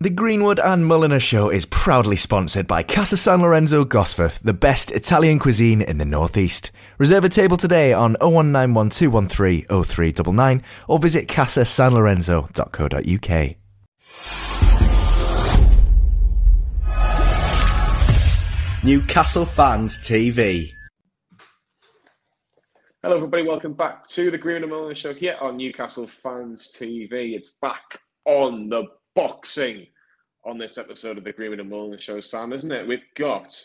The Greenwood and Mulliner Show is proudly sponsored by Casa San Lorenzo Gosforth, the best Italian cuisine in the Northeast. Reserve a table today on 01912130399 or visit casasanlorenzo.co.uk. Newcastle Fans TV. Hello, everybody. Welcome back to the Greenwood and Mulliner Show here on Newcastle Fans TV. It's back on the boxing on this episode of the Green and Mulliner Show, Sam, isn't it? We've got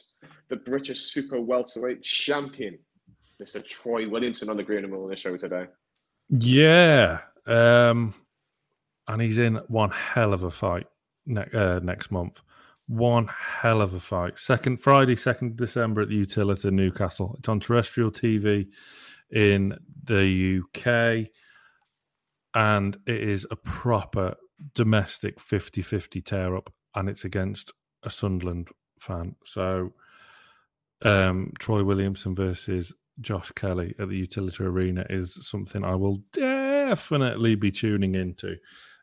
the British super welterweight champion, Mr. Troy Williamson, on the Green and Mulliner Show today. Yeah. Um, and he's in one hell of a fight ne- uh, next month. One hell of a fight. Second Friday, second December at the Utilita Newcastle. It's on terrestrial TV in the UK, and it is a proper domestic 50-50 tear up, and it's against a Sunderland fan. So, um, Troy Williamson versus Josh Kelly at the Utilita Arena is something I will definitely be tuning into.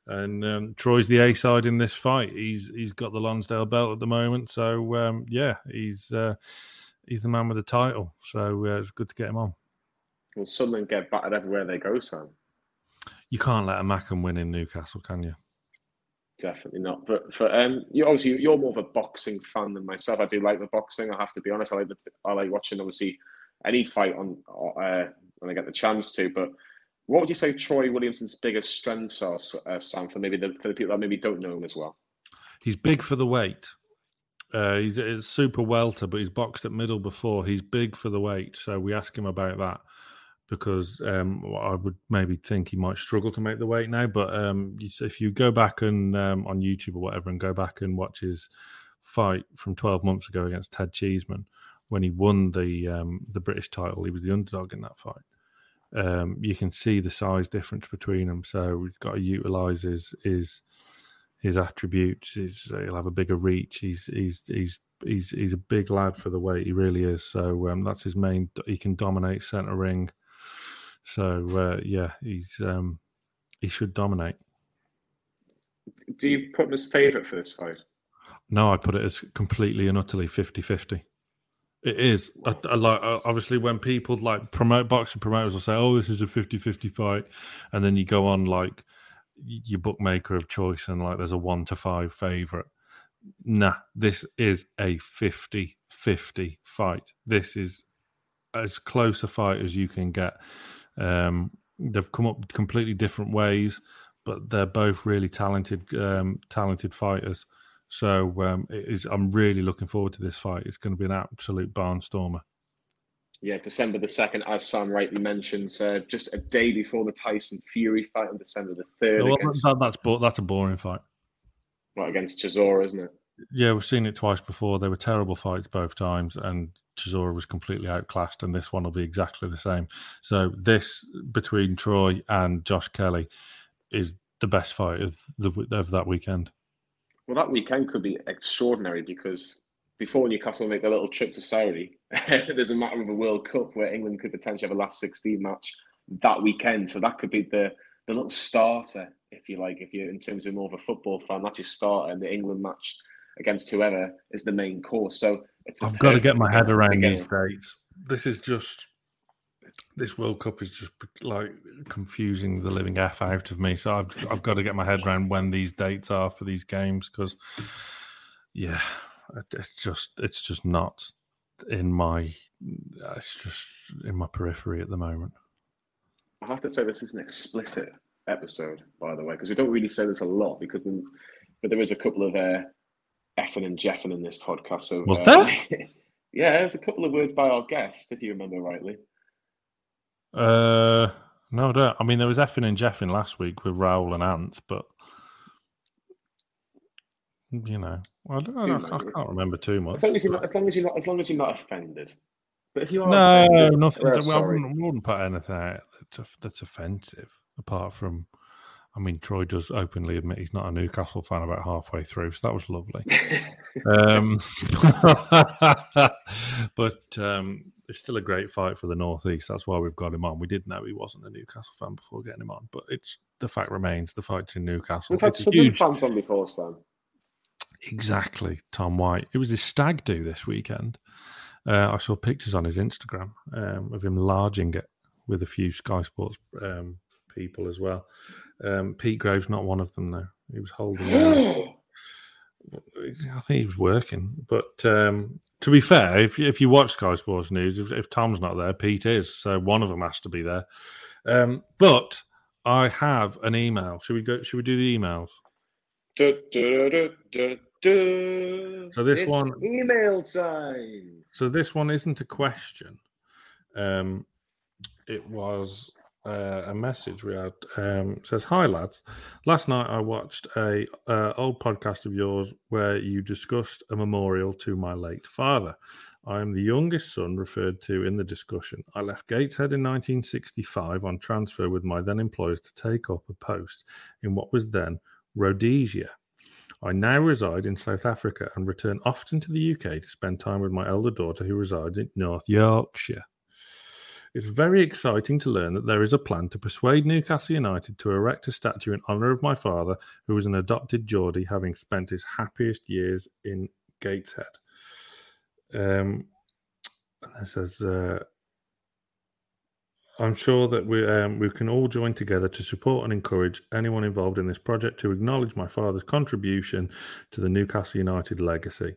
And um, Troy's the A side in this fight. He's he's got the Lonsdale belt at the moment, so um, yeah, he's uh, he's the man with the title. So uh, it's good to get him on. Will Sunderland get battered everywhere they go, Sam? You can't let a Mackem win in Newcastle, can you? Definitely not. But for um, you obviously you're more of a boxing fan than myself. I do like the boxing. I have to be honest. I like the, I like watching obviously any fight on uh, when I get the chance to. But what would you say Troy Williamson's biggest strengths are, uh, Sam, for maybe the, for the people that maybe don't know him as well? He's big for the weight. Uh, he's a super welter, but he's boxed at middle before. He's big for the weight, so we ask him about that because um, I would maybe think he might struggle to make the weight now. But um, if you go back and um, on YouTube or whatever, and go back and watch his fight from 12 months ago against Ted Cheeseman when he won the um, the British title, he was the underdog in that fight um, you can see the size difference between them. So we've got to utilize his his his attributes. He'll have a bigger reach. He's he's he's he's he's a big lad for the weight. He really is. So um, that's his main. He can dominate center ring. So uh, yeah, he's um, he should dominate. Do you put him as favourite for this fight? No, I put it as completely and utterly 50-50. It is. I, I like obviously when people like promote boxing promoters will say, "Oh, this is a 50-50 fight," and then you go on like your bookmaker of choice and like there's a one to five favorite. Nah, this is a 50-50 fight. This is as close a fight as you can get. Um, they've come up completely different ways, but they're both really talented, um, talented fighters. So um, it is, I'm really looking forward to this fight. It's going to be an absolute barnstormer. Yeah, December the 2nd, as Sam rightly mentioned, uh, just a day before the Tyson Fury fight on December the 3rd. Well, against, that, that's, that's a boring fight. Well, against Chisora, isn't it? Yeah, we've seen it twice before. They were terrible fights both times, and Chisora was completely outclassed, and this one will be exactly the same. So, this between Troy and Josh Kelly is the best fight of, the, of that weekend. Well, that weekend could be extraordinary because before Newcastle make their little trip to Saudi, there's a matter of a World Cup where England could potentially have a last 16 match that weekend. So that could be the the little starter, if you like, if you're in terms of more of a football fan, that's your starter, and the England match against whoever is the main course. So I've got to get my head around these dates. This is just this World Cup is just like confusing the living f out of me. So I've I've got to get my head around when these dates are for these games because, yeah, it's just it's just not in my it's just in my periphery at the moment. I have to say this is an explicit episode, by the way, because we don't really say this a lot because then, but there is a couple of uh, effing and jeffing in this podcast. So was uh, there? yeah, there's a couple of words by our guest, if you remember rightly. Uh, no, I don't. I mean, there was effing and jeffing last week with Raoul and Ant, but you know, I, don't, I, don't, I can't remember too much. As long as you're not, as long as you're not, as long as you're not offended. But if you are, no, offended, nothing. Well, I wouldn't, wouldn't, put anything out that's, that's offensive apart from. I mean, Troy does openly admit he's not a Newcastle fan about halfway through, so that was lovely. um, but um, it's still a great fight for the Northeast. That's why we've got him on. We did know he wasn't a Newcastle fan before getting him on, but it's the fact remains the fight's in Newcastle. We've had some huge... fans on before, Sam. Exactly, Tom White. It was his stag do this weekend. Uh, I saw pictures on his Instagram um, of him larging it with a few Sky Sports um, people as well. Um, Pete Graves not one of them though. He was holding. I think he was working, but um, to be fair, if if you watch Sky Sports News, if, if, Tom's not there, Pete is, so one of them has to be there. Um, but I have an email. Should we go? Should we do the emails? So this it's one email time. So this one isn't a question. Um, it was uh, a message we had. Um, says, "Hi lads, last night I watched a uh, old podcast of yours where you discussed a memorial to my late father. I am the youngest son referred to in the discussion. I left Gateshead in 1965 on transfer with my then employers to take up a post in what was then Rhodesia. I now reside in South Africa and return often to the UK to spend time with my elder daughter who resides in North Yorkshire. It's very exciting to learn that there is a plan to persuade Newcastle United to erect a statue in honour of my father, who was an adopted Geordie, having spent his happiest years in Gateshead. Um, it says, uh, I'm sure that we um, we can all join together to support and encourage anyone involved in this project to acknowledge my father's contribution to the Newcastle United legacy.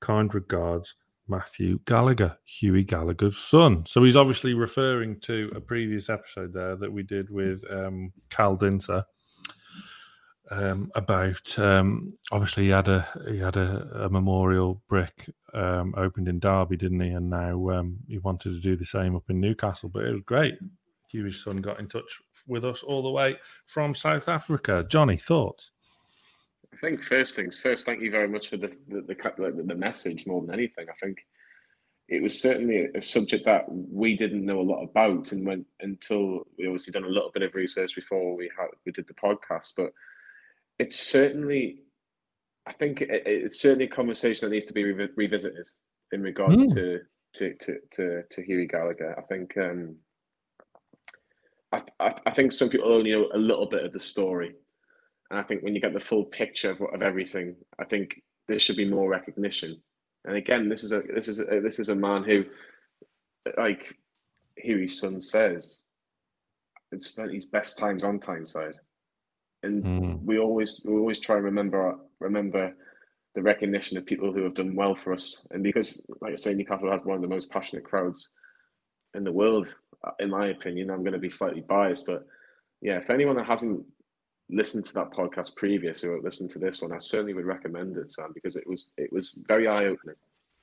Kind regards, Matthew Gallagher, Hughie Gallagher's son. So he's obviously referring to a previous episode there that we did with um, Cal Dinser um, about um, obviously he had a he had a, a memorial brick um, opened in Derby, didn't he? And now um, he wanted to do the same up in Newcastle. But it was great. Hughie's son got in touch with us all the way from South Africa. Johnny, thoughts? I think first things first. Thank you very much for the the, the, the message more than anything. I think it was certainly a subject that we didn't know a lot about, and went until we obviously done a little bit of research before we had we did the podcast, but it's certainly, I think it, it's certainly a conversation that needs to be re- revisited in regards mm. to, to, to to to Hughie Gallagher. I think um, I, I, I think some people only know a little bit of the story, and I think when you get the full picture of, of everything, I think there should be more recognition. And again, this is a this is a, this is a man who, like Hughie's son says, had spent his best times on Tyneside and mm. we always we always try and remember remember the recognition of people who have done well for us. And because, like I say, Newcastle has one of the most passionate crowds in the world, uh, in my opinion. I'm going to be slightly biased, but yeah, if anyone that hasn't listened to that podcast previous or listened to this one, I certainly would recommend it, Sam, because it was it was very eye opening.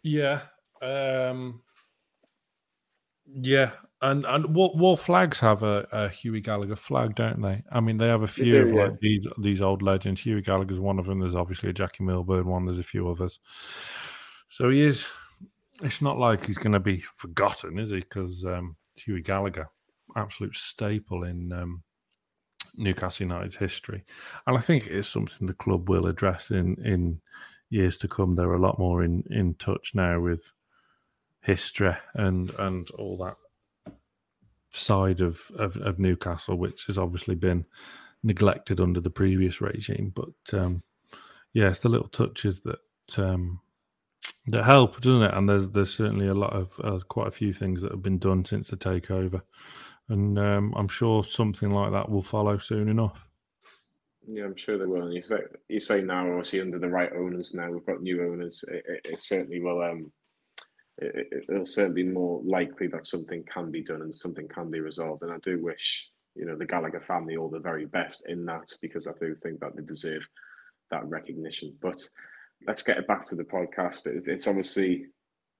Yeah. Um, yeah, and and what Wor Flags have a, a, Hughie Gallagher flag, don't they? I mean, they have a few do, of yeah. like these these old legends. Hughie Gallagher's one of them. There's obviously a Jackie Milburn one. There's a few others. So he is. It's not like he's going to be forgotten, is he? Because um, Hughie Gallagher, absolute staple in um, Newcastle United's history, and I think it is something the club will address in in years to come. They're a lot more in in touch now with history and and all that side of, of, of Newcastle, which has obviously been neglected under the previous regime. But um, yeah, it's the little touches that um, that help, doesn't it? And there's there's certainly a lot of uh, quite a few things that have been done since the takeover, and um, I'm sure something like that will follow soon enough. Yeah, I'm sure they will. And you say you say now, obviously under the right owners. Now we've got new owners. It, it, it certainly will um, it, will certainly be more likely that something can be done and something can be resolved. And I do wish, you know, the Gallagher family all the very best in that because I do think that they deserve that recognition. But let's get it back to the podcast. It, it's obviously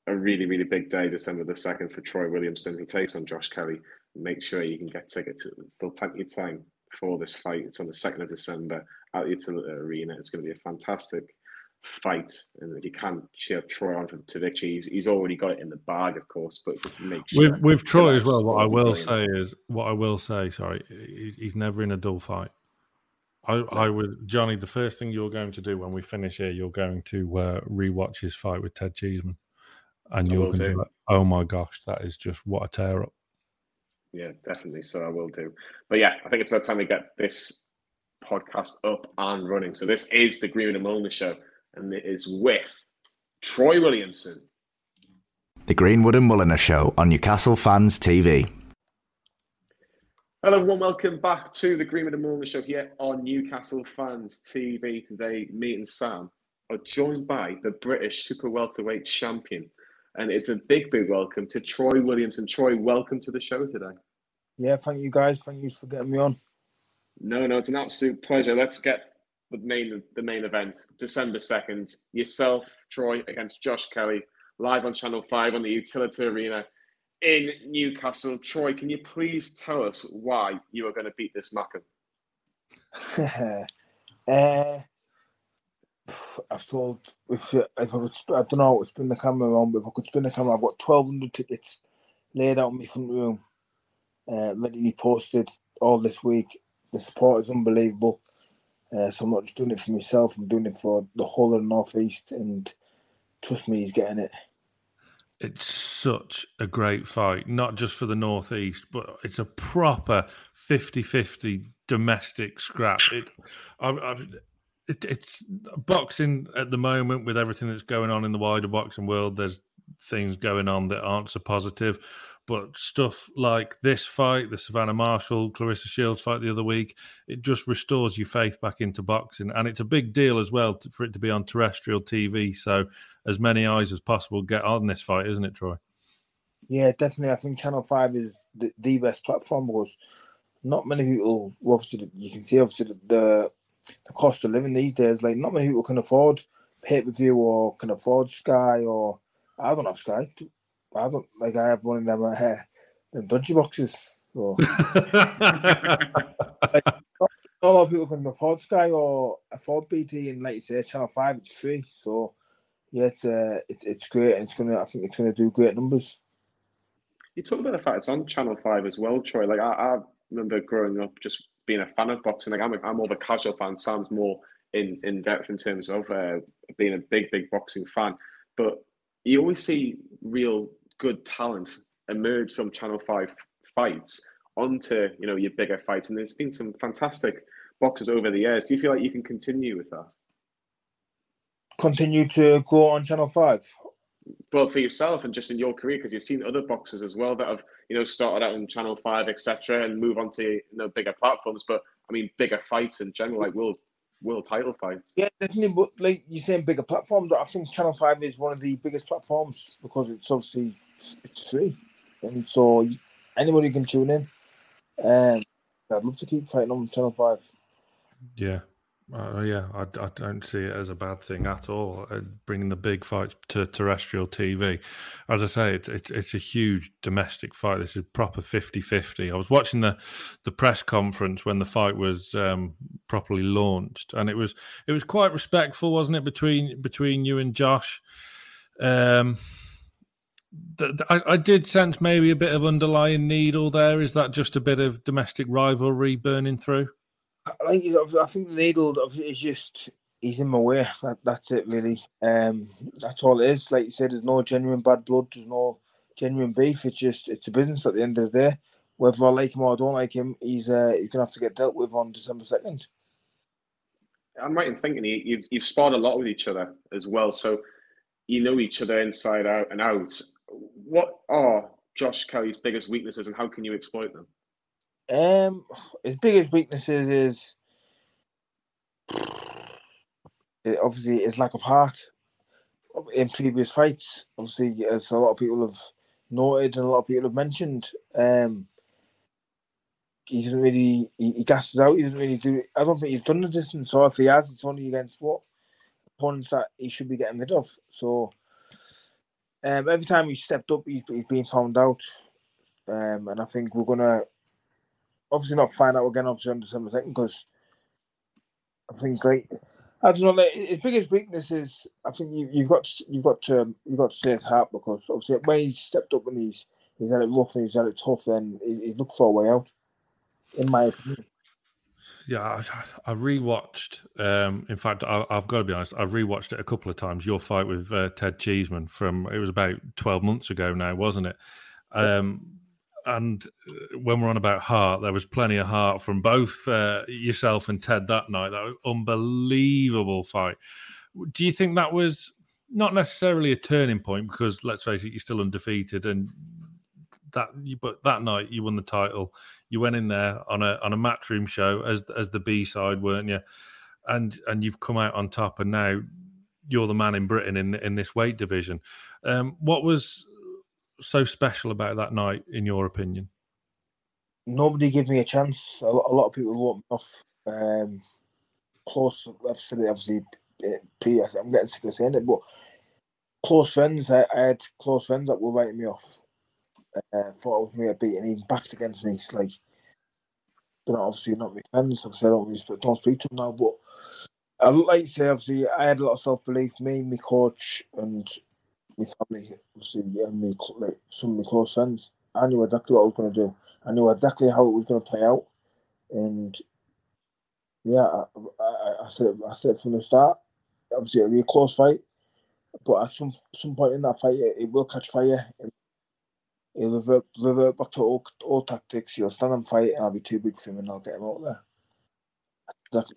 a really, really big day, December the 2nd, for Troy Williamson, He takes on Josh Kelly. Make sure you can get tickets. There's still plenty of time for this fight. It's on the 2nd of December at the Utilita Arena. It's going to be a fantastic fight, and if you can't cheer Troy on to victory, he's, he's already got it in the bag, of course. But just make sure with, with Troy as well. What I will say is, what I will say, sorry, he's, he's never in a dull fight. I, I would, Johnny. The first thing you're going to do when we finish here, you're going to uh, rewatch his fight with Ted Cheeseman, and you're going to be like, "Oh my gosh, that is just what a tear up." Yeah, definitely. So I will do. But yeah, I think it's about time we get this podcast up and running. So this is the Green and Mulliner show and it is with Troy Williamson. The Greenwood and Mulliner Show on Newcastle Fans TV. Hello, everyone. Welcome back to the Greenwood and Mulliner Show here on Newcastle Fans TV. Today, me and Sam are joined by the British super welterweight champion, and it's a big, big welcome to Troy Williamson. Troy, welcome to the show today. Yeah, thank you guys. Thank you for getting me on. No, no, it's an absolute pleasure. Let's get the main the main event, December second. Yourself, Troy, against Josh Kelly, live on Channel Five on the Utilita Arena in Newcastle. Troy, can you please tell us why you are going to beat this Mackem? uh, I thought if if I could, I don't know, spin the camera around, but if I could spin the camera, I've got twelve hundred tickets laid out in my front room, uh, ready to be posted all this week. The support is unbelievable. Uh, so I'm not just doing it for myself; I'm doing it for the whole of the northeast, and trust me, he's getting it it's such a great fight, not just for the Northeast, but it's a proper 50 50 domestic scrap. It, I, I, it, it's boxing at the moment with everything that's going on in the wider boxing world. There's things going on that aren't so positive. But stuff like this fight, the Savannah Marshall, Claressa Shields fight the other week, it just restores your faith back into boxing. And it's a big deal as well to, for it to be on terrestrial TV. So as many eyes as possible get on this fight, isn't it, Troy? Yeah, definitely. I think Channel 5 is the, the best platform because not many people, obviously, you can see obviously the, the, the cost of living these days. Like, not many people can afford pay per view or can afford Sky or I don't have Sky. I don't like. I have one of them uh, them dodgy boxes. So. like, a lot of people can afford Sky or afford BT, and like you say, Channel Five, it's free. So yeah, it's uh, it, it's great, and it's gonna. I think it's gonna do great numbers. You talk about the fact it's on Channel Five as well, Troy. Like I, I remember growing up, just being a fan of boxing. Like I'm, a, I'm more of a casual fan. Sam's more in in depth in terms of uh, being a big, big boxing fan. But you always see real good talent emerge from Channel Five fights onto you know your bigger fights, and there's been some fantastic boxers over the years. Do you feel like you can continue with that? Continue to go on Channel Five. Well, for yourself and just in your career, because you've seen other boxers as well that have you know started out in Channel Five, etc., and move on to you know bigger platforms. But I mean, bigger fights in general, like world world title fights. Yeah, definitely. But like you're saying, bigger platforms. I think Channel Five is one of the biggest platforms because it's obviously it's free, and so anybody can tune in. And I'd love to keep fighting on Channel Five. Yeah, uh, yeah, I, I, don't see it as a bad thing at all. Uh, bringing the big fights to terrestrial TV. As I say, it's, it's, a huge domestic fight. This is proper 50 50. I was watching the, the press conference when the fight was um, properly launched, and it was it was quite respectful, wasn't it, between between you and Josh? Um, I, I, did sense maybe a bit of underlying needle there. Is that just a bit of domestic rivalry burning through? I think I think the needle is just he's in my way. That, that's it really. Um, that's all it is. Like you said, there's no genuine bad blood. There's no genuine beef. It's just it's a business at the end of the day. Whether I like him or I don't like him, he's uh, he's gonna have to get dealt with on December second. I'm right in thinking you've you've sparred a lot with each other as well, so you know each other inside out and out. What are Josh Kelly's biggest weaknesses, and how can you exploit them? Um, his biggest weaknesses is it obviously his lack of heart in previous fights. Obviously, as a lot of people have noted and a lot of people have mentioned, um, he doesn't really he, he gasses out. He doesn't really do. I don't think he's done the distance. So if he has, it's only against what opponents that he should be getting rid of. So um, every time he stepped up, he's, he's been found out. Um, and I think we're gonna obviously not find out again, obviously on December second, because I think like I don't know. Like, his biggest weakness is I think you, you've got to, you've got to you've got to say his heart because obviously when he's stepped up and he's he's had it rough and he's had it tough, then he, he's looked for a way out. In my opinion. Yeah, I, I rewatched. Um, in fact, I, have got to be honest. I've rewatched it a couple of times. Your fight with uh, Ted Cheeseman from it was about twelve months ago now, wasn't it? Um, and uh, when we're on about heart, there was plenty of heart from both uh, yourself and Ted that night. That was unbelievable fight. Do you think that was not necessarily a turning point because let's face it, you're still undefeated, and that but that night you won the title. You went in there on a on a matchroom show as as the B side, weren't you? And and you've come out on top, and now you're the man in Britain in in this weight division. Um, what was so special about that night, in your opinion? Nobody gave me a chance. A, lot, of people wrote me off. Um, close, I've said it obviously. Eh, I'm getting sick of saying it, but close friends. I, I had close friends that were writing me off. Uh, thought I was me a beat and even backed against me. It's like they're not obviously not my friends. Obviously, I don't really don't speak to them now. But I like to say, obviously, I had a lot of self belief. Me, my coach, and my family, obviously, and me like some of my close friends. I knew exactly what I was going to do. I knew exactly how it was going to play out, and yeah, I, I, I said I said from the start. Obviously, it'll be a close fight, but at some some point in that fight, it, it will catch fire. He'll revert, revert back to old, old tactics. He'll stand and fight, and I'll be too big for him, and I'll get him out there.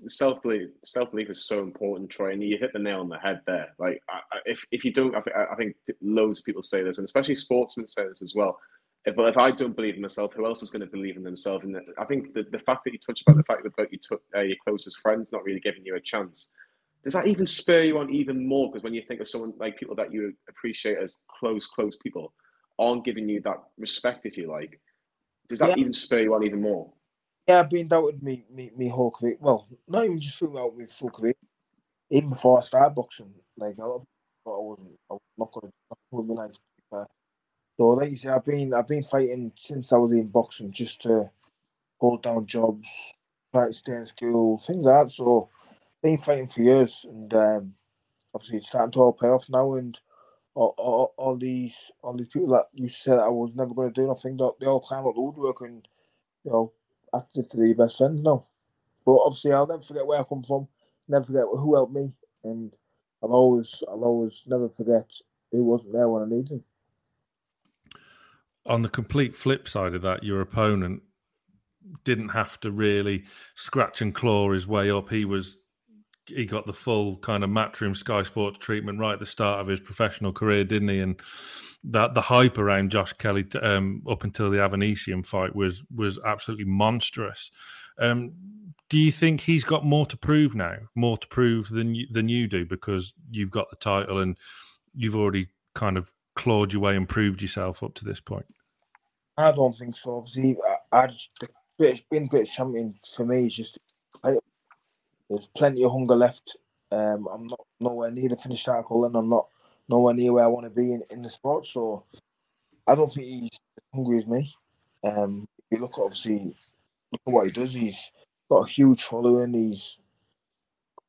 Self belief, self belief is so important, Troy, and you hit the nail on the head there. Like, I, if if you don't, I, I think loads of people say this, and especially sportsmen say this as well. If, well, if I don't believe in myself, who else is going to believe in themselves? And I think the, the fact that you touch about the fact that you took uh, your closest friends not really giving you a chance, does that even spur you on even more? Because when you think of someone like people that you appreciate as close, close people, aren't giving you that respect, if you like, does that yeah. even spur you on even more? Yeah, I've been doubted me, me, me whole career. Well, not even just throughout my full career. Even before I started boxing, like I thought I wasn't, I was not with my life. So, like you say, I've been, I've been fighting since I was in boxing just to hold down jobs, try to stay in school, things like that. So, been fighting for years, and um, obviously it's starting to all pay off now. And all, all, all, these all these people that you said I was never going to do nothing, they all climb up the woodwork and you know act as if they're best friends now. But obviously, I'll never forget where I come from, never forget who helped me, and I'll always I'll always never forget who wasn't there when I needed him. On the complete flip side of that, your opponent didn't have to really scratch and claw his way up. He was he got the full kind of matchroom Sky Sports treatment right at the start of his professional career, didn't he? And that the hype around Josh Kelly um, up until the Avanesyan fight was was absolutely monstrous. Um, do you think he's got more to prove now, more to prove than you, than you do because you've got the title and you've already kind of clawed your way and proved yourself up to this point? I don't think so. Obviously, I, I just the British being British champion for me is just there's plenty of hunger left. Um, I'm not nowhere near the finished article, and I'm not nowhere near where I want to be in, in the sport. So I don't think he's as hungry as me. Um, you look at obviously look at what he does, he's got a huge following. He's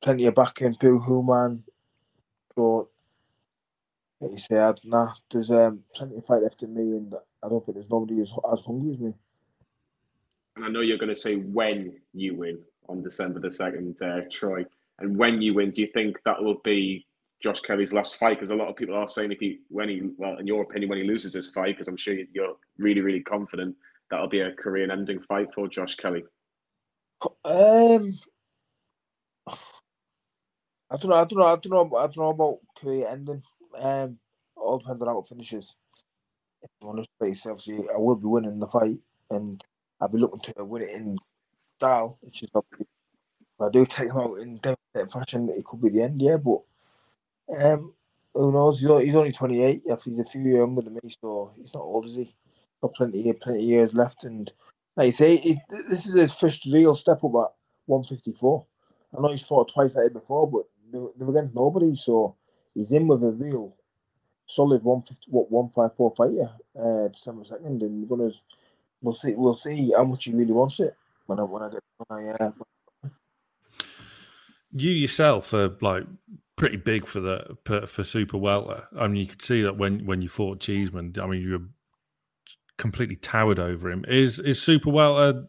plenty of backing, Bill Human. So like you say, nah, there's um, plenty of fight left in me, and I don't think there's nobody as, as hungry as me. And I know you're going to say when you win, on December the 2nd, uh, Troy. And when you win, do you think that will be Josh Kelly's last fight? Because a lot of people are saying if he, when he, well, in your opinion, when he loses this fight, because I'm sure you're really, really confident that'll be a career-ending fight for Josh Kelly. Um, I don't know. I don't know. I don't know. I don't know about career ending. Um, all depends on how it finishes. If I'm obviously, I will be winning the fight, and I'll be looking to win it in style, which is if I do take him out in devastating fashion, it could be the end, yeah. But um, who knows? He's, he's only 28. He's a few years younger than me, so he's not old, is he? Got plenty, plenty of years left, and like you say, he, this is his first real step up at 154. I know he's fought twice at it before, but they were against nobody, so he's in with a real solid 150, what 154 fighter uh, December second, and we're gonna we'll see we'll see how much he really wants it when I when I get when I uh, you yourself are like pretty big for the for super welter. I mean, you could see that when when you fought Cheeseman. I mean, you were completely towered over him. Is is super welter?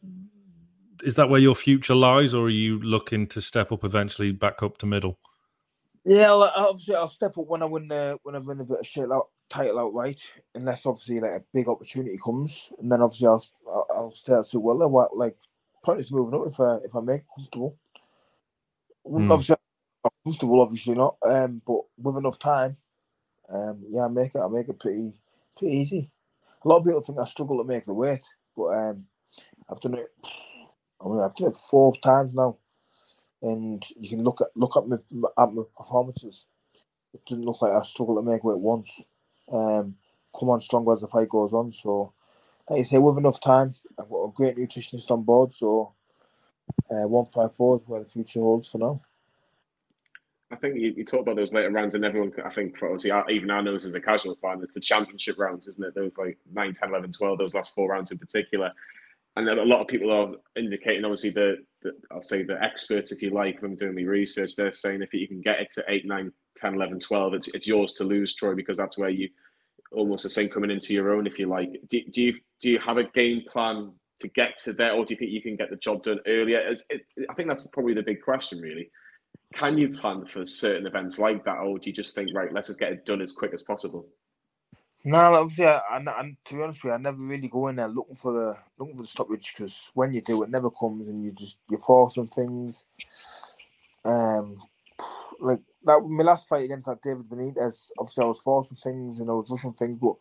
Is that where your future lies, or are you looking to step up eventually back up to middle? Yeah, obviously I'll step up when I win the when I win a bit of shit out title outright, unless obviously like a big opportunity comes, and then obviously I'll I'll, I'll stay at super welter. Like point is moving up if I if I make comfortable. Mm. Obviously, comfortable, obviously not. Um, but with enough time, um, yeah, I make it. I make it pretty pretty easy. A lot of people think I struggle to make the weight, but um, I've done it. I mean, I've done it four times now, and you can look at look at my at my performances. It didn't look like I struggled to make weight once. Um, come on stronger as the fight goes on. So, like you say, with enough time, I've got a great nutritionist on board. So, uh, one five four is where the future holds for now. I think you, you talk about those later rounds, and everyone, I think, obviously, even I know as a casual fan, it's the championship rounds, isn't it? Those like 9, 10, 11, 12, those last four rounds in particular. And a lot of people are indicating, obviously, the, the I'll say the experts, if you like, when doing the research, they're saying if you can get it to 8, 9, 10, 11, 12, it's, it's yours to lose, Troy, because that's where you almost the same coming into your own, if you like. Do, do you do you have a game plan to get to there, or do you think you can get the job done earlier? It, I think that's probably the big question, really can you plan for certain events like that, or do you just think, right, let's just get it done as quick as possible? No, obviously, I, I, I, to be honest with you, I never really go in there looking for the looking for the stoppage because when you do, it never comes, and you just you force some things. Um, like that my last fight against that David Benitez, obviously I was forcing things and I was rushing things, but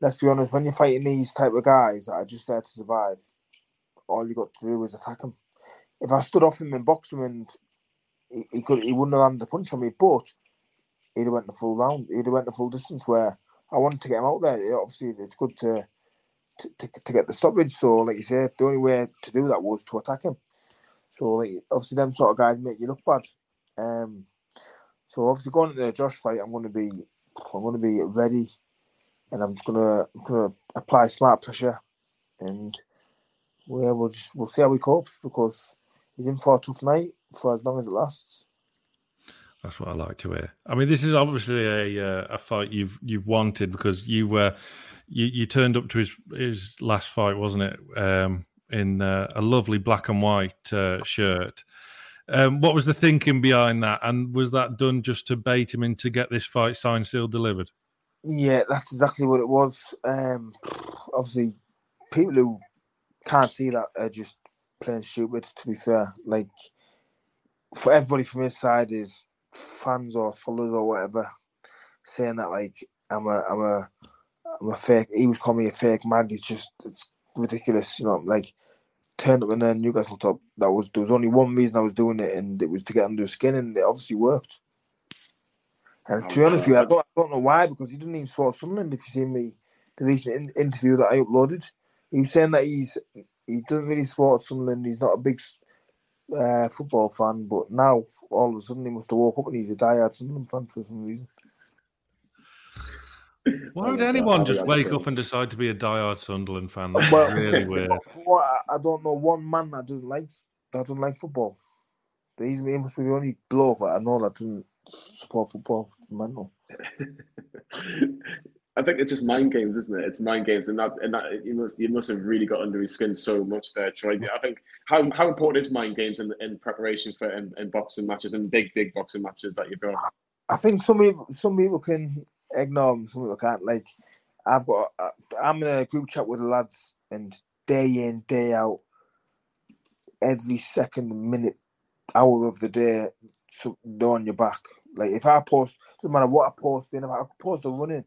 let's be honest, when you're fighting these type of guys that are just there to survive, all you got to do is attack them. If I stood off him and boxed him and he, he could he wouldn't have landed a punch on me, but he'd have went the full round. He'd have went the full distance. Where I wanted to get him out there. Obviously, it's good to to, to, to get the stoppage. So, like you said, the only way to do that was to attack him. So, like, obviously, them sort of guys make you look bad. Um, so obviously, going into the Josh fight, I'm going to be I'm going to be ready, and I'm just going to I'm going to apply smart pressure, and we'll, we'll just we'll see how he copes because he's in for a tough night for as long as it lasts. That's what I like to hear. I mean, this is obviously a uh, a fight you've you've wanted because you were you you turned up to his his last fight, wasn't it? Um, in uh, a lovely black and white uh, shirt. Um, what was the thinking behind that, and was that done just to bait him in to get this fight signed, sealed, delivered? Yeah, that's exactly what it was. Um, obviously, people who can't see that are just playing stupid. To be fair, like for everybody from his side is fans or followers or whatever saying that like I'm a I'm a I'm a fake. He was calling me a fake mag. It's just it's ridiculous. You know, like turned up in the Newcastle top. That was there was only one reason I was doing it, and it was to get under skin, and it obviously worked. And to be honest with you, I don't, I don't know why because he didn't even support Sunderland. If you see me, the recent interview that I uploaded, he was saying that he's he doesn't really support Sunderland. He's not a big uh, football fan, but now all of a sudden he must have woke up and he's a diehard Sunderland fan for some reason. Why would anyone just wake up and decide to be a diehard Sunderland fan? That's well, really weird. I don't know one man that doesn't like that doesn't like football. He's he must be the only bloke that I know that doesn't support football. It's mental. I think it's just mind games, isn't it? It's mind games, and that and that you must you must have really got under his skin so much there, Troy. I think how how important is mind games in, in preparation for in, in boxing matches and big big boxing matches that you've got? I think some people some people can ignore them, some people can't. Like I've got uh, I'm in a group chat with the lads, and day in day out, every second minute hour of the day, so they're on your back. Like if I post, doesn't matter what I post in, if I post a running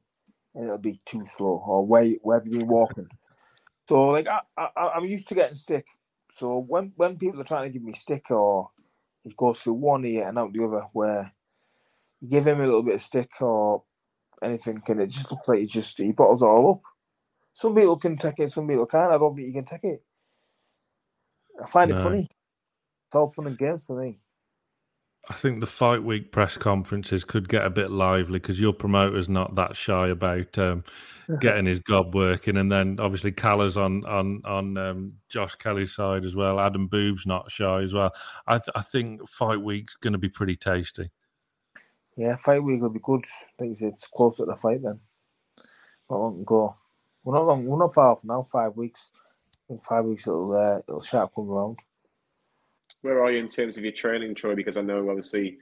and it'll be too slow or where where have you been walking? So like I, I I'm used to getting stick. So when when people are trying to give me stick or it goes through one ear and out the other, where you give him a little bit of stick or anything, and it just looks like he just he bottles all up. Some people can take it, some people can't. I don't think you can take it. I find no. it funny. It's all fun and games for me. I think the fight week press conferences could get a bit lively because your promoter's not that shy about um, getting his gob working, and then obviously Caller's on on on um, Josh Kelly's side as well. Adam Booth's not shy as well. I, th- I think fight week's going to be pretty tasty. Yeah, fight week will be good. I think it's close to the fight then. Not long go. We're not long. We're not far off now. Five weeks. In five weeks it'll uh, it'll sharp come around where are you in terms of your training, Troy? Because I know obviously,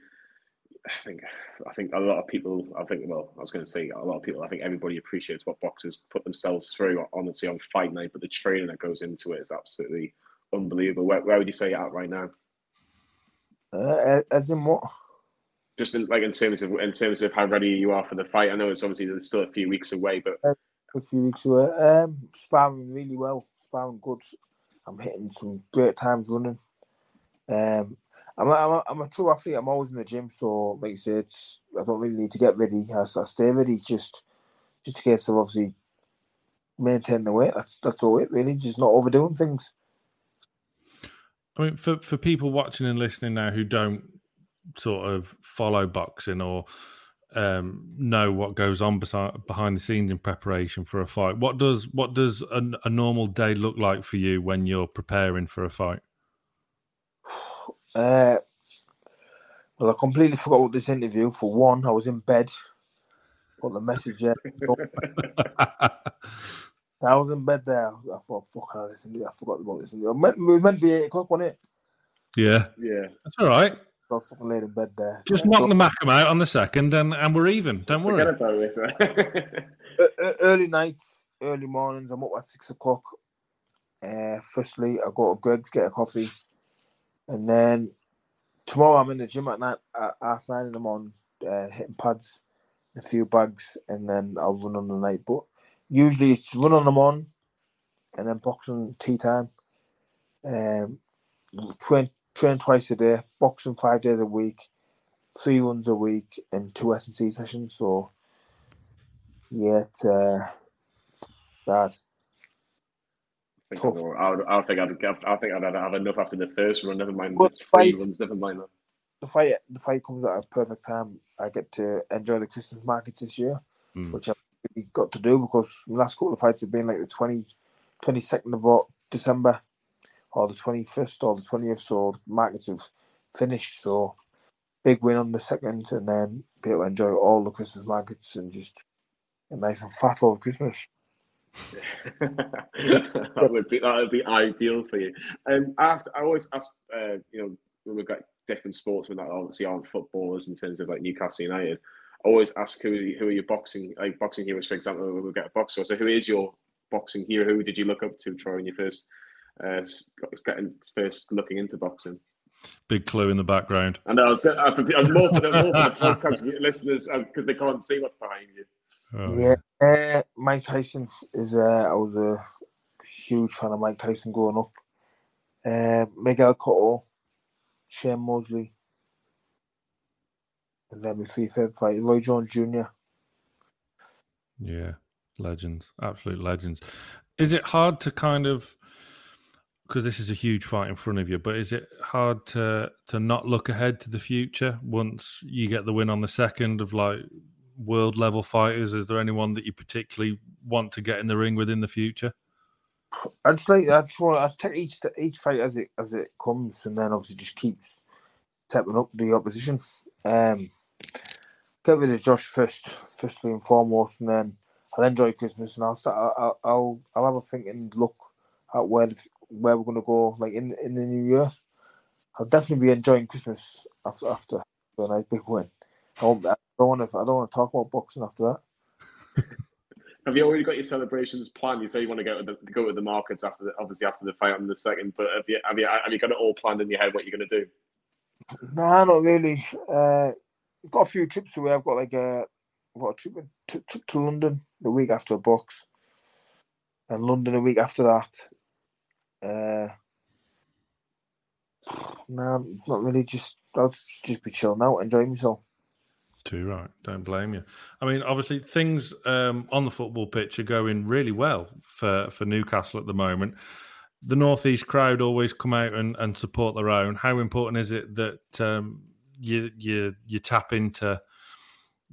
I think I think a lot of people. I think well, I was going to say a lot of people. I think everybody appreciates what boxers put themselves through, honestly, on fight night. But the training that goes into it is absolutely unbelievable. Where, where would you say you're at right now? Uh, as in what? Just in, like in terms of in terms of how ready you are for the fight. I know it's obviously there's still a few weeks away, but a few weeks away. Um, sparring really well, sparring good. I'm hitting some great times running. Um, I'm a, I'm, a, I'm a true athlete. I'm always in the gym, so like I say, it's I don't really need to get ready. I, I stay ready. Just just a case of obviously maintain the weight. That's that's all it really. Just not overdoing things. I mean, for for people watching and listening now who don't sort of follow boxing or um, know what goes on beside, behind the scenes in preparation for a fight, what does what does a, a normal day look like for you when you're preparing for a fight? Uh, well, I completely forgot what this interview. For one, I was in bed. Got the message yet. I was in bed there. I thought, fuck, I listened to. I forgot about this. It meant, it was meant to be 8 o'clock, wasn't it? Yeah. yeah, That's all right. I was fucking laid in bed there. Just Yeah, knock so- the Mackem out on the second and, and we're even. Don't worry. about it. Early nights, early mornings. I'm up at six o'clock. Uh, firstly, I go to Greggs get a coffee, and then tomorrow I'm in the gym at night at half nine in the morning, uh, hitting pads, a few bags, and then I'll run on the night. But usually it's run on the morning, and then boxing tea time. Um, train train twice a day, boxing five days a week, three runs a week, and two S and C sessions. So yeah, it's, uh, that's I think, Tough. I'm I, would, think I'd I think I'd have enough after the first run. Never mind Good the three fight. runs. Never mind that. the fight. The fight comes at a perfect time. I get to enjoy the Christmas markets this year, Mm. which I've really got to do because the last couple of fights have been like the 20, 22nd of December, or the twenty first, or the twentieth. So the markets have finished. So big win on the second, and then be able to enjoy all the Christmas markets and just get nice and fat over Christmas. that would be that would be ideal for you. Um, to, I always ask, uh, you know, when we've got different sportsmen that obviously aren't footballers in terms of like Newcastle United. I always ask who who are your boxing like boxing heroes, for example. When we get a boxer, so who is your boxing hero? Who did you look up to, Troy, when you first uh, getting first looking into boxing? Big clue in the background. And I was, I was more for the, more for the podcast listeners because they can't see what's behind you. Oh, Yeah, uh, Mike Tyson is. Uh, I was a huge fan of Mike Tyson growing up. Uh, Miguel Cotto, Shane Mosley, and then my three favourite fighters, Roy Jones Jr. Yeah, legends, absolute legends. Is it hard to kind of because this is a huge fight in front of you, but is it hard to to not look ahead to the future once you get the win on the second of like world level fighters? Is there anyone that you particularly want to get in the ring with in the future? I just like I just want I take each each fight as it as it comes, and then obviously just keeps stepping up the opposition. Um, get rid of Josh first, firstly and foremost, and then I'll enjoy Christmas, and I'll start. I'll I'll, I'll have a think and look at where where we're gonna go, like in in the new year. I'll definitely be enjoying Christmas after after a nice big win. I, I don't want to. I don't want to talk about boxing after that. Have you already got your celebrations planned? You say you want to go to the go to the markets after the, obviously after the fight on the second, but have you have you have you got it all planned in your head what you're going to do? Nah, not really. Uh, got a few trips away. I've got like a, I've got a trip to, to, to London the week after a box, and London a week after that. Uh, nah, not really. Just I'll just be chilling out, and enjoying myself. Too right. Don't blame you. I mean, obviously, things um, on the football pitch are going really well for, for Newcastle at the moment. The Northeast crowd always come out and, and support their own. How important is it that um, you you you tap into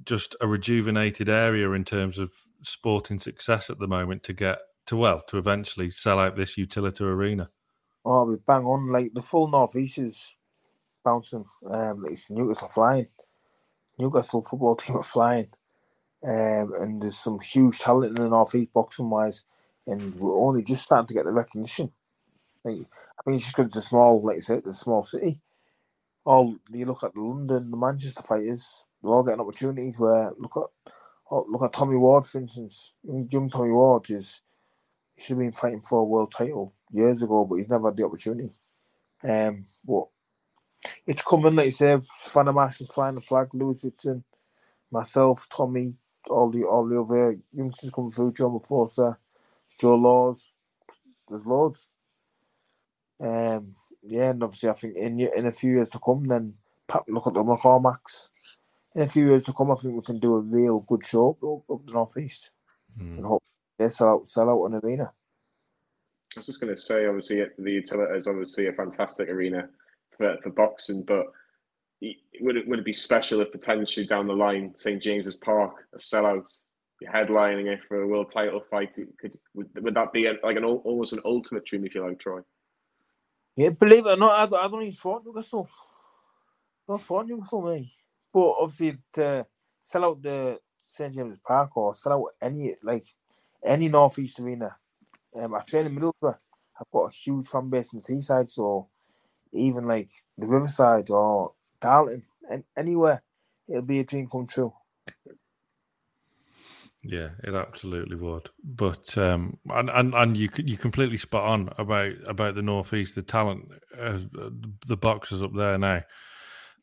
just a rejuvenated area in terms of sporting success at the moment to get to well to eventually sell out this Utilita arena? Oh, we bang on like the full northeast is bouncing. Um, it's Newcastle flying. Newcastle football team are flying, um, and there's some huge talent in the northeast boxing wise, and we're only just starting to get the recognition. Like, I think it's just because it's a small, like I said, it's a small city. All you look at the London, the Manchester fighters, they're all getting opportunities. Where look at, oh, look at Tommy Ward, for instance. Young Tommy Ward is he should have been fighting for a world title years ago, but he's never had the opportunity. Um, but it's coming, like you say, Savannah Marshall's flying the flag, Lewis Ritson, myself, Tommy, all the all the other youngsters coming through, John McForster, Joe Laws, there's loads. Um, yeah, and obviously I think in in a few years to come, then look at the McCormacks. In a few years to come, I think we can do a real good show up, up the northeast, mm. and hope they sell out sell out an arena. I was just going to say, obviously, the Utilita is obviously a fantastic arena for, for boxing, but would it would it be special if potentially down the line St James's Park a sellout, you're headlining it for a world title fight? Could would, would that be a, like an almost an ultimate dream if you like, Troy? Yeah, believe it or not, I, I don't even support Newcastle. I don't support Newcastle, me. But obviously, to sell out the St James's Park or sell out any like any northeast arena. Um, I train in Middlesbrough. I've got a huge fan base in the Teesside, so even like the Riverside or Darlington, and anywhere, it'll be a dream come true. Yeah, it absolutely would. But um, and and and you you completely spot on about about the northeast, the talent, uh, the boxers up there now.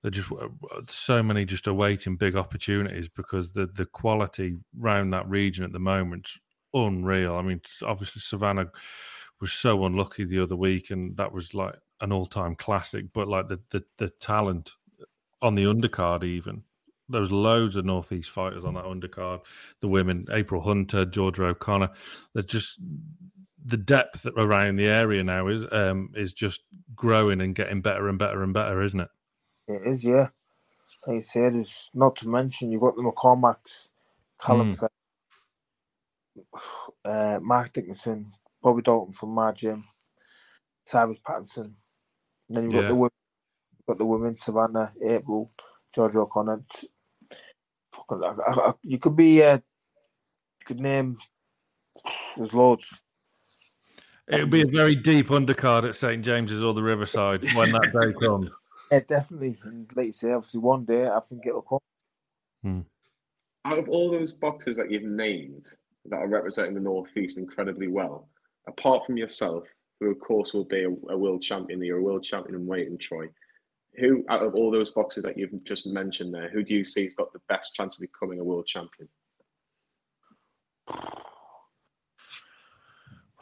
They're just so many just awaiting big opportunities because the the quality round that region at the moment unreal. I mean, obviously Savannah was so unlucky the other week, and that was like an all time classic. But like the, the the talent on the undercard, even there was loads of northeast fighters on that undercard. The women, April Hunter, Georgia O'Connor, they're just the depth around the area now is um, is just growing and getting better and better and better, isn't it? It is, yeah. Like I said, it's not to mention you've got the McCormacks, Callum mm. uh, Mark Dickinson, Bobby Dalton from my gym, Cyrus Pattinson. And then you've got yeah. the women, got the women, Savannah, April, George O'Connor. Fucking, I, I, I, you could be, uh, you could name, there's loads. It would be a very deep undercard at St James's or the Riverside when that day comes. Yeah, definitely. And like you say, obviously, one day I think it'll come. Hmm. Out of all those boxes that you've named that are representing the Northeast incredibly well, apart from yourself, who of course will be a, a world champion, you're a world champion in weight and Troy. Who out of all those boxes that you've just mentioned there, who do you see has got the best chance of becoming a world champion?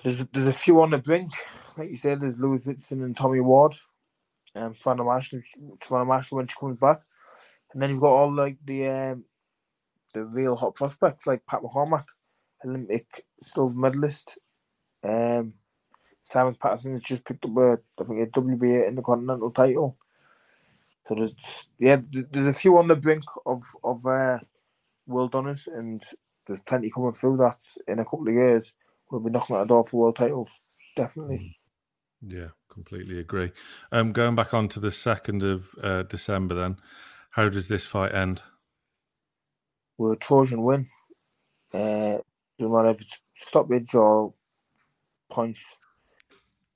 There's, there's a few on the brink. Like you said, there's Lewis Ritson and Tommy Ward. Um, Savannah Marshall, Savannah Marshall when she comes back. And then you've got all like the um, the real hot prospects like Pat McCormack, Olympic silver medalist. Um, Simon Patterson has just picked up a, I think a WBA Intercontinental title. So there's yeah, there's a few on the brink of of uh, world honours, and there's plenty coming through that in a couple of years. We'll be knocking at the door for world titles, definitely. Yeah, completely agree. Um, going back on to the second of uh, December, then, how does this fight end? We're a Trojan win. Uh, doesn't matter if it's stoppage or points.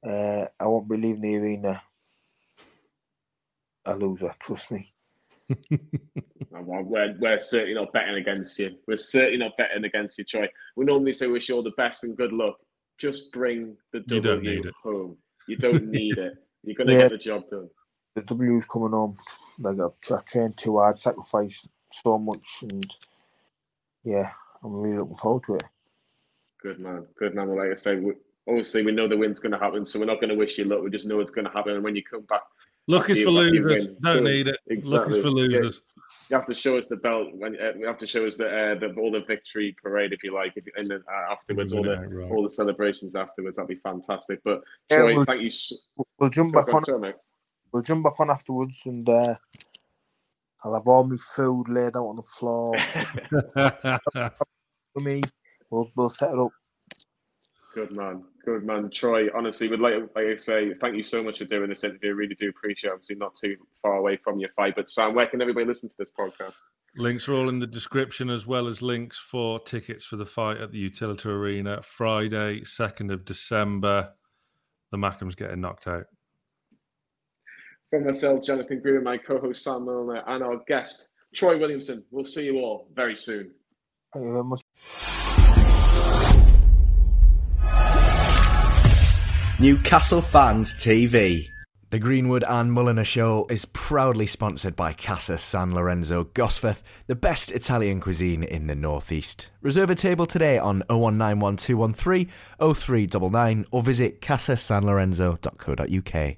Uh, I won't be leaving the arena a loser. Trust me. we're, we're certainly not betting against you. We're certainly not betting against you, Troy. We normally say wish you all the best and good luck. Just bring the W home. You don't need it. You're going to yeah. get the job done. The W's coming home. Like I, I trained too hard, sacrificed so much, and yeah, I'm really looking forward to it. Good man, good man. Well, like I say, we, obviously we know the win's going to happen, so we're not going to wish you luck. We just know it's going to happen, and when you come back, luck is for losers. Don't so, need it. Exactly. Luck is for losers. Yeah you have to show us the belt when uh, we have to show us the, uh, the all the victory parade if you like, if, and then uh, afterwards all the right. all the celebrations afterwards. That'd be fantastic. But yeah, Troy, we'll, thank you. So, we'll jump back on. on we'll jump back on afterwards, and uh, I'll have all my food laid out on the floor. For me, we'll we'll set it up. Good man, good man, Troy. Honestly, would like like I say, thank you so much for doing this interview. I really do appreciate. It. Obviously, not too far away from your fight, but Sam, where can everybody listen to this podcast? Links are all in the description, as well as links for tickets for the fight at the Utilita Arena Friday, second of December. The Mackems getting knocked out. From myself, Jonathan Green, my co-host Sam Mulliner, and our guest Troy Williamson. We'll see you all very soon. Thank you very much. Newcastle Fans TV. The Greenwood and Mulliner Show is proudly sponsored by Casa San Lorenzo Gosforth, the best Italian cuisine in the Northeast. Reserve a table today on 0191 213 0399 or visit casasanlorenzo.co.uk.